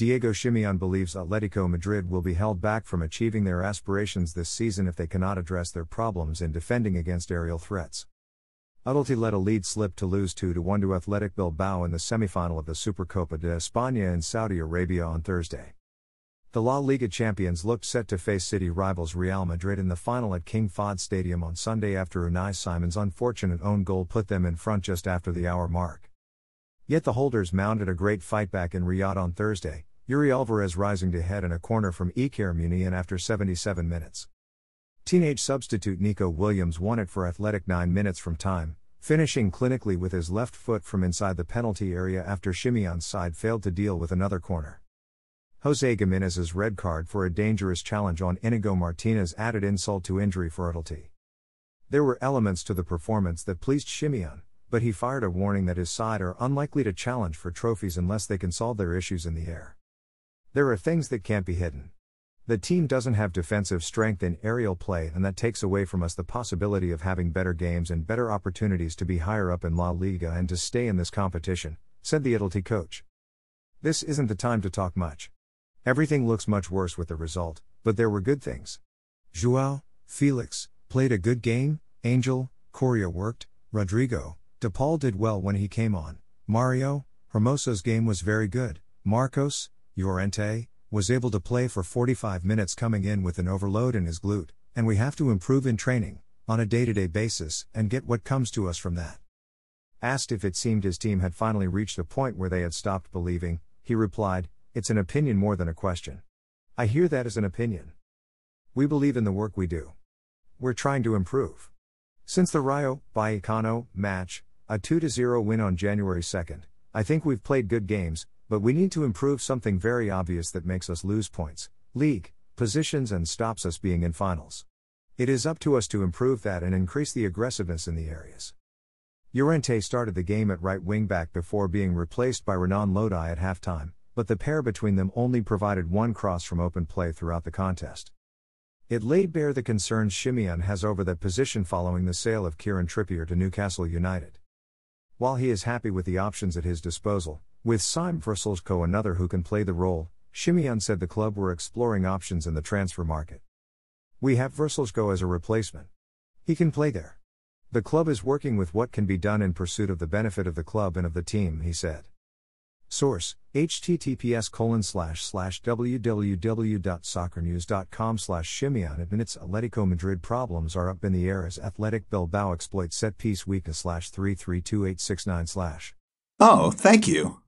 Diego Simeone believes Atletico Madrid will be held back from achieving their aspirations this season if they cannot address their problems in defending against aerial threats. Atleti let a lead slip to lose 2 1 to Athletic Bilbao in the semifinal of the Supercopa de España in Saudi Arabia on Thursday. The La Liga champions looked set to face city rivals Real Madrid in the final at King Fahd Stadium on Sunday after Unai Simon's unfortunate own goal put them in front just after the hour mark. Yet the holders mounted a great fight back in Riyadh on Thursday, Yuri Alvarez rising to head in a corner from Iker Muniain after 77 minutes. Teenage substitute Nico Williams won it for Athletic 9 minutes from time, finishing clinically with his left foot from inside the penalty area after Simeone's side failed to deal with another corner. Jose Gimenez's red card for a dangerous challenge on Inigo Martinez added insult to injury for Atleti. There were elements to the performance that pleased Simeone, but he fired a warning that his side are unlikely to challenge for trophies unless they can solve their issues in the air. There are things that can't be hidden. The team doesn't have defensive strength in aerial play, and that takes away from us the possibility of having better games and better opportunities to be higher up in La Liga and to stay in this competition, said the Atleti coach. This isn't the time to talk much. Everything looks much worse with the result, but there were good things. Joao, Felix, played a good game, Angel, Correa worked, Rodrigo, De Paul did well when he came on, Mario, Hermoso's game was very good, Marcos, Llorente, was able to play for 45 minutes coming in with an overload in his glute, and we have to improve in training, on a day to day basis, and get what comes to us from that. Asked if it seemed his team had finally reached a point where they had stopped believing, he replied, It's an opinion more than a question. I hear that as an opinion. We believe in the work we do. We're trying to improve. Since the Rayo Vallecano match, a 2 0 win on January 2nd, I think we've played good games, but we need to improve something very obvious that makes us lose points, league, positions, and stops us being in finals. It is up to us to improve that and increase the aggressiveness in the areas. Llorente started the game at right wing back before being replaced by Renan Lodi at halftime, but the pair between them only provided one cross from open play throughout the contest. It laid bare the concerns Simeone has over that position following the sale of Kieran Trippier to Newcastle United. While he is happy with the options at his disposal, with Sime Vrsaljko another who can play the role, Simeone said the club were exploring options in the transfer market. We have Vrsaljko as a replacement. He can play there. The club is working with what can be done in pursuit of the benefit of the club and of the team, he said. Source https colon slash slash www.soccernews.com slash Simeone admits Atletico Madrid problems are up in the air as Athletic Bilbao exploit set piece weakness slash 332869 slash. Oh, thank you.